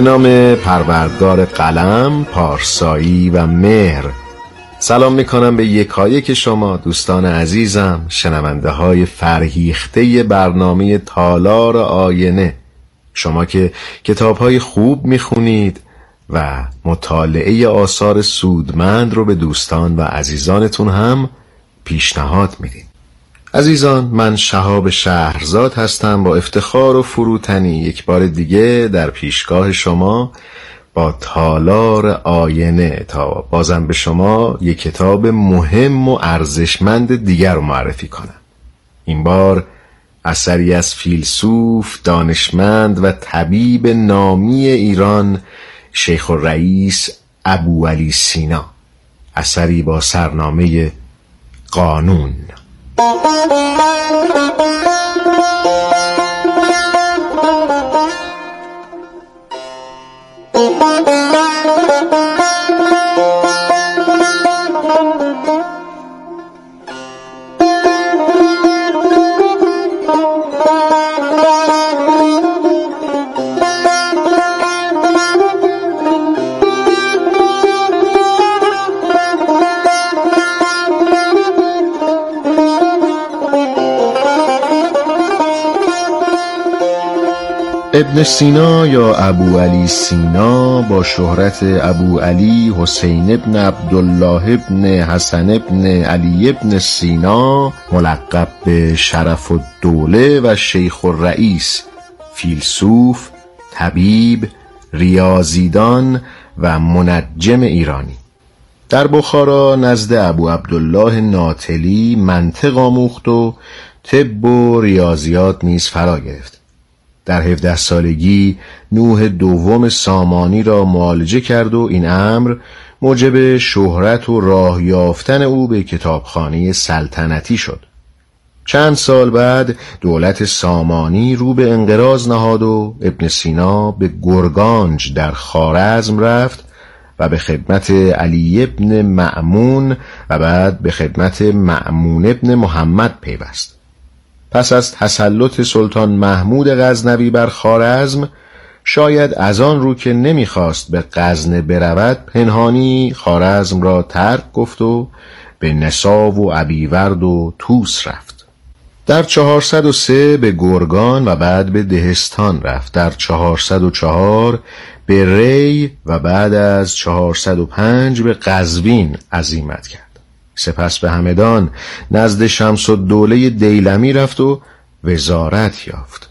به نام پروردگار قلم، پارسایی و مهر. سلام می‌کنم به یکایک شما دوستان عزیزم شنونده های فرهیخته برنامه تالار آینه. شما که کتاب های خوب می‌خونید و مطالعه آثار سودمند رو به دوستان و عزیزانتون هم پیشنهاد می‌دید. عزیزان من شهاب شهرزاد هستم با افتخار و فروتنی. یک بار دیگه در پیشگاه شما با تالار آینه تا بازم به شما یک کتاب مهم و ارزشمند دیگر رو معرفی کنم. این بار اثری از فیلسوف دانشمند و طبیب نامی ایران شیخ الرئیس ابو علی سینا. اثری با سرنامه قانون. Thank you. ابن سینا یا ابو علی سینا با شهرت ابو علی حسین ابن عبدالله ابن حسن ابن علی ابن سینا ملقب به شرف الدوله و شیخ الرئیس فیلسوف طبیب ریاضیدان و منجم ایرانی. در بخارا نزد ابو عبدالله ناتلی منطق آموخت و طب و ریاضیات نیز فرا گرفت. در هفده سالگی نوح دوم سامانی را معالجه کرد و این امر موجب شهرت و راه یافتن او به کتابخانه سلطنتی شد. چند سال بعد دولت سامانی رو به انقراض نهاد و ابن سینا به گرگانج در خارزم رفت و به خدمت علی ابن معمون و بعد به خدمت معمون ابن محمد پیوست. پس از تسلط سلطان محمود غزنوی بر خارزم شاید از آن رو که نمی‌خواست به غزنه برود پنهانی خارزم را ترک گفت و به نساو و عبیورد و توس رفت. در چهارصد و سه به گرگان و بعد به دهستان رفت. در چهارصد و چهار به ری و بعد از چهارصد و پنج به قزوین عزیمت کرد. سپس به همدان نزد شمس و دوله دیلمی رفت و وزارت یافت.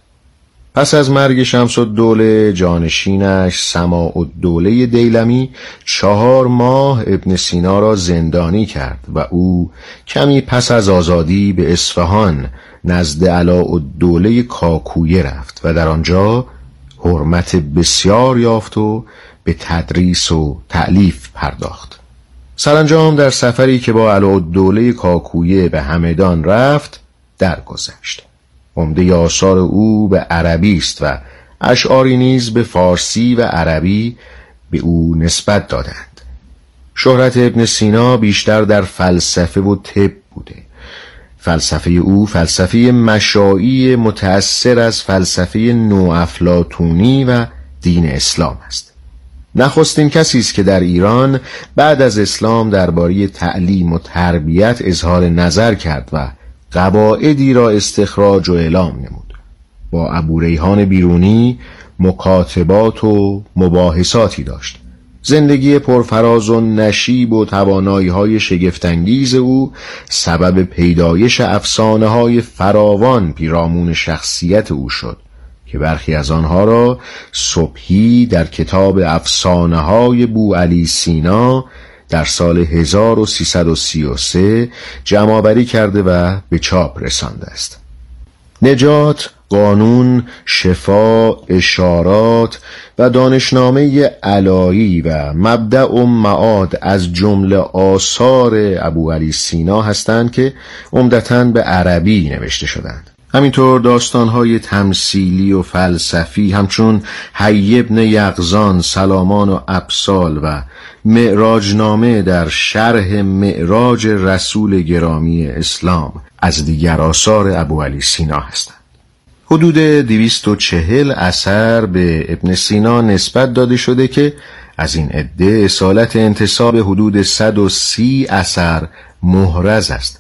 پس از مرگ شمس و دوله جانشینش سما و دوله دیلمی چهار ماه ابن سینا را زندانی کرد و او کمی پس از آزادی به اصفهان نزد علا و دوله کاکویه رفت و در آنجا حرمت بسیار یافت و به تدریس و تعلیف پرداخت. سرانجام در سفری که با دوله کاکویه به همدان رفت درگذشت. عمده آثار او به عربی است و اشعاری نیز به فارسی و عربی به او نسبت دادند. شهرت ابن سینا بیشتر در فلسفه و طب بوده. فلسفه او فلسفه مشایی متأثر از فلسفه نوافلاتونی و دین اسلام است. نخستین کسی است که در ایران بعد از اسلام درباره تعلیم و تربیت اظهار نظر کرد و قواعدی را استخراج و اعلام نمود. با ابو ریحان بیرونی مکاتبات و مباحثاتی داشت. زندگی پرفراز و نشیب و توانایی های شگفتانگیز او سبب پیدایش افسانه های فراوان پیرامون شخصیت او شد. که برخی از آنها را صبحی در کتاب افسانه های بو علی سینا در سال 1333 جمعآوری کرده و به چاپ رسانده است. نجات قانون شفا اشارات و دانشنامه علایی و مبدع و معاد از جمله آثار ابو علی سینا هستند که عمدتا به عربی نوشته شدند. همینطور داستانهای تمثیلی و فلسفی همچون حی ابن یقزان سلامان و ابسال و معراجنامه در شرح معراج رسول گرامی اسلام از دیگر آثار ابو علی سینا هستند. حدود دویست و چهل اثر به ابن سینا نسبت داده شده که از این عده اصالت انتصاب حدود 130 اثر محرز است.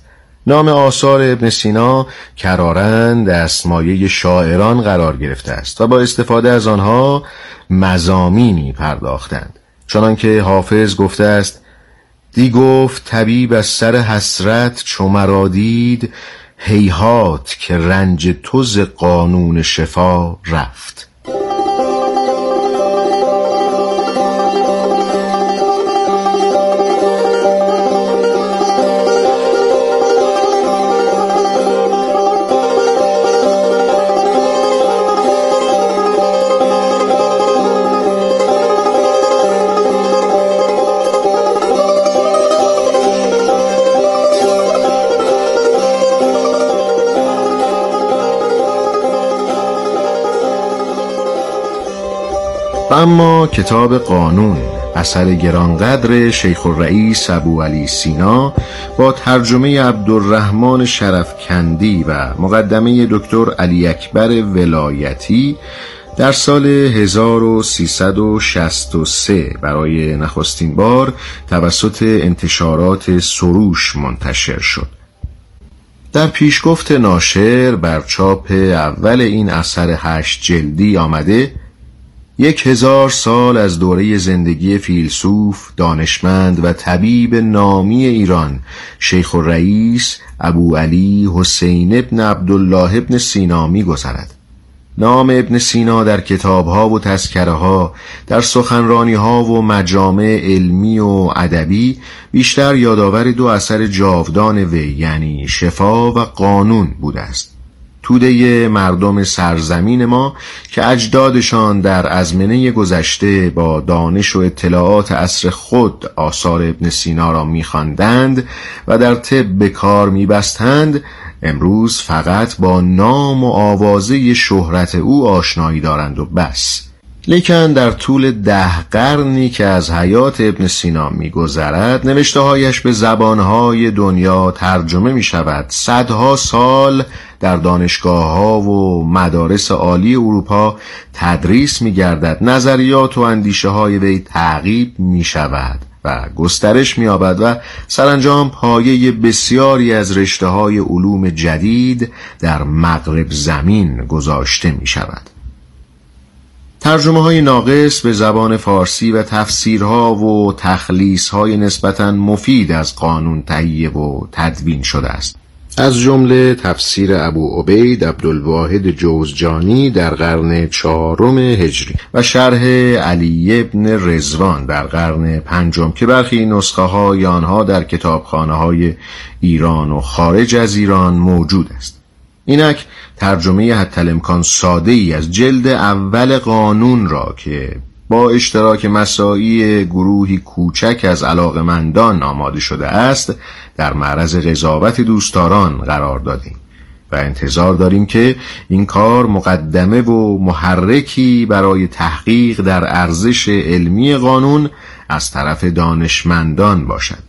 نام آثار ابن سینا کرارن دستمایه شاعران قرار گرفته است و با استفاده از آنها مزامینی پرداختند. چنانکه حافظ گفته است دی گفت طبیب از سر حسرت چو مرا دید هیهات که رنج تو قانون شفا رفت. اما کتاب قانون اثر گرانقدر شیخ الرئیس ابو علی سینا با ترجمه عبدالرحمن شرفکندی و مقدمه دکتر علی اکبر ولایتی در سال 1363 برای نخستین بار توسط انتشارات سروش منتشر شد. در پیشگفت ناشر بر چاپ اول این اثر هشت جلدی آمده یک هزار سال از دوره زندگی فیلسوف، دانشمند و طبیب نامی ایران شیخ الرئیس ابو علی حسین ابن عبدالله ابن سینا می گذرد. نام ابن سینا در کتابها و تذکره ها در سخنرانی ها و مجامع علمی و ادبی بیشتر یادآور دو اثر جاودان وی یعنی شفا و قانون بوده است توده مردم سرزمین ما که اجدادشان در ازمنه گذشته با دانش و اطلاعات عصر خود آثار ابن سینا را میخواندند و در طب به کار میبستند امروز فقط با نام و آوازه شهرت او آشنایی دارند و بس. لیکن در طول ده قرنی که از حیات ابن سینا میگذرد نوشته هایش به زبانهای دنیا ترجمه می شود صدها سال در دانشگاه ها و مدارس عالی اروپا تدریس می گردد نظریات و اندیشه های وی تعقیب می شود و گسترش می و سرانجام پایه بسیاری از رشته های علوم جدید در مغرب زمین گذاشته می شود ترجمه های ناقص به زبان فارسی و تفسیرها و تخلیص های نسبتا مفید از قانون تهیه و تدوین شده است. از جمله تفسیر ابو عبید عبدالواحد جوزجانی در قرن چهارم هجری و شرح علی ابن رزوان در قرن پنجم که برخی نسخه های آنها در کتابخانه های ایران و خارج از ایران موجود است. اینک ترجمه حتی امکان ساده ای از جلد اول قانون را که با اشتراک مساعی گروهی کوچک از علاقمندان آماده شده است در معرض قضاوت دوستداران قرار دادیم و انتظار داریم که این کار مقدمه و محرکی برای تحقیق در ارزش علمی قانون از طرف دانشمندان باشد.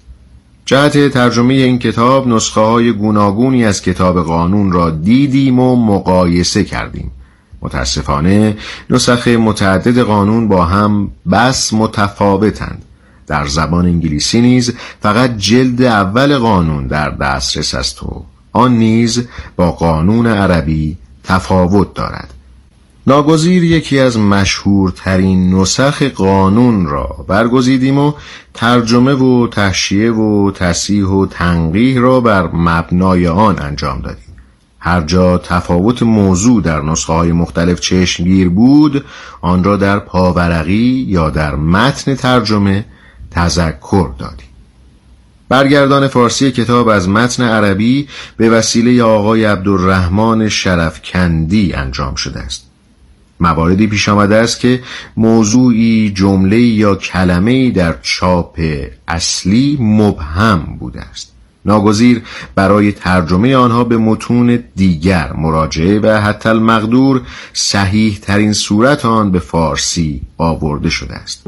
جهت ترجمه این کتاب نسخه های گوناگونی از کتاب قانون را دیدیم و مقایسه کردیم. متاسفانه نسخ متعدد قانون با هم بس متفاوتند. در زبان انگلیسی نیز فقط جلد اول قانون در دسترس است و آن نیز با قانون عربی تفاوت دارد. ناگزیر یکی از مشهورترین نسخ قانون را برگزیدیم و ترجمه و تحشیه و تصیح و تنقیح را بر مبنای آن انجام دادیم. هر جا تفاوت موضوع در نسخه های مختلف چشمگیر بود آن را در پاورقی یا در متن ترجمه تذکر دادیم. برگردان فارسی کتاب از متن عربی به وسیله آقای عبدالرحمن شرفکندی انجام شده است. مواردی پیش آمده است که موضوعی جمله یا کلمه در چاپ اصلی مبهم بوده است. ناگزیر برای ترجمه آنها به متون دیگر مراجعه و حتی المقدور صحیح ترین صورت آن به فارسی آورده شده است.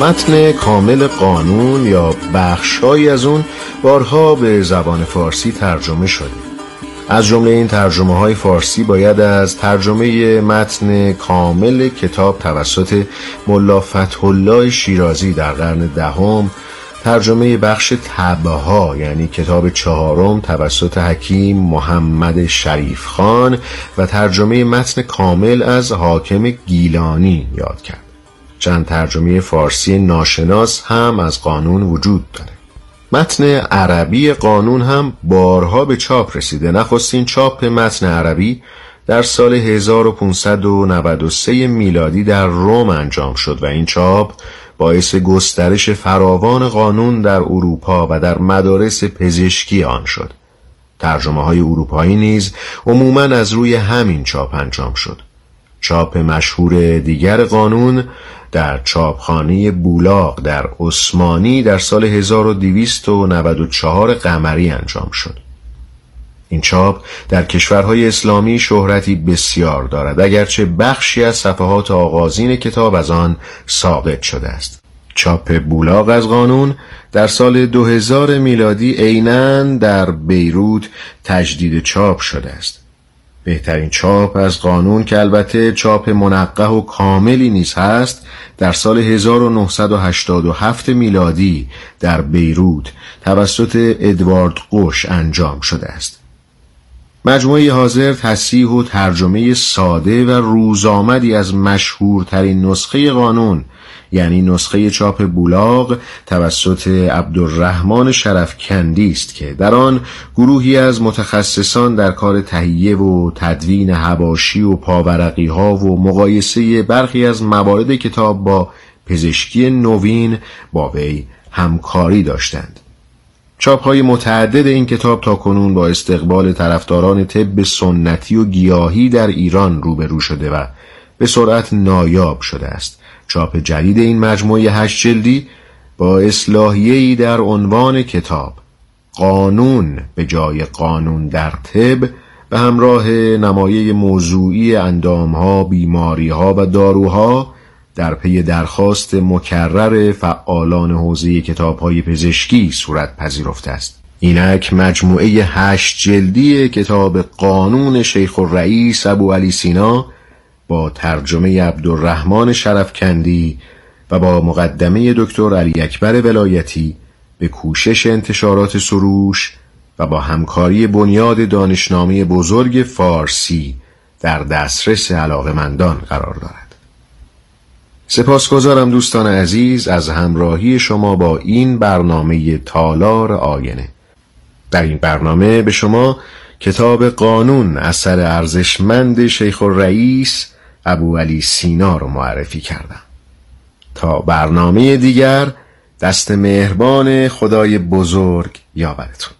متن کامل قانون یا بخشهایی از اون بارها به زبان فارسی ترجمه شده. از جمله این ترجمه های فارسی باید از ترجمه متن کامل کتاب توسط ملا فتح الله شیرازی در قرن دهم ترجمه بخش تبه ها یعنی کتاب چهارم توسط حکیم محمد شریف خان و ترجمه متن کامل از حاکم گیلانی یاد کرد. چند ترجمه فارسی ناشناس هم از قانون وجود داره. متن عربی قانون هم بارها به چاپ رسیده. نخستین چاپ متن عربی در سال 1593 میلادی در روم انجام شد و این چاپ باعث گسترش فراوان قانون در اروپا و در مدارس پزشکی آن شد. ترجمه های اروپایی نیز عموما از روی همین چاپ انجام شد. چاپ مشهور دیگر قانون در چاپخانه بولاق در عثمانی در سال 1294 قمری انجام شد. این چاپ در کشورهای اسلامی شهرتی بسیار دارد اگرچه بخشی از صفحات آغازین کتاب از آن ساقط شده است. چاپ بولاق از قانون در سال 2000 میلادی عینا در بیروت تجدید چاپ شده است. بهترین چاپ از قانون که البته چاپ منقه و کاملی نیز هست در سال 1987 میلادی در بیروت توسط ادوارد قوش انجام شده است. مجموعه حاضر تصیح و ترجمه ساده و روزآمدی از مشهورترین نسخه قانون یعنی نسخه چاپ بولاغ توسط عبدالرحمن شرفکندی است که در آن گروهی از متخصصان در کار تهیه و تدوین هواشی و پاورقی ها و مقایسه برخی از موارد کتاب با پزشکی نوین با وی همکاری داشتند. چاپ های متعدد این کتاب تا کنون با استقبال طرفداران طب سنتی و گیاهی در ایران روبرو شده و به سرعت نایاب شده است. چاپ جدید این مجموعه هشت جلدی با اصلاحیه‌ای در عنوان کتاب. قانون به جای قانون در طب به همراه نمایه موضوعی اندامها، بیماریها و داروها در پی درخواست مکرر فعالان حوزه کتابهای پزشکی صورت پذیرفته است. اینک مجموعه هشت جلدی کتاب قانون شیخ الرئیس ابو علی سینا با ترجمه عبدالرحمن شرفکندی و با مقدمه دکتر علی اکبر ولایتی به کوشش انتشارات سروش و با همکاری بنیاد دانشنامه بزرگ فارسی در دسترس علاقمندان قرار دارد سپاسگزارم دوستان عزیز از همراهی شما با این برنامه تالار آینه. در این برنامه به شما کتاب قانون اثر ارزشمند شیخ الرئیس ابو علی سینا رو معرفی کردم. تا برنامه دیگر دست مهربان خدای بزرگ یاورتون.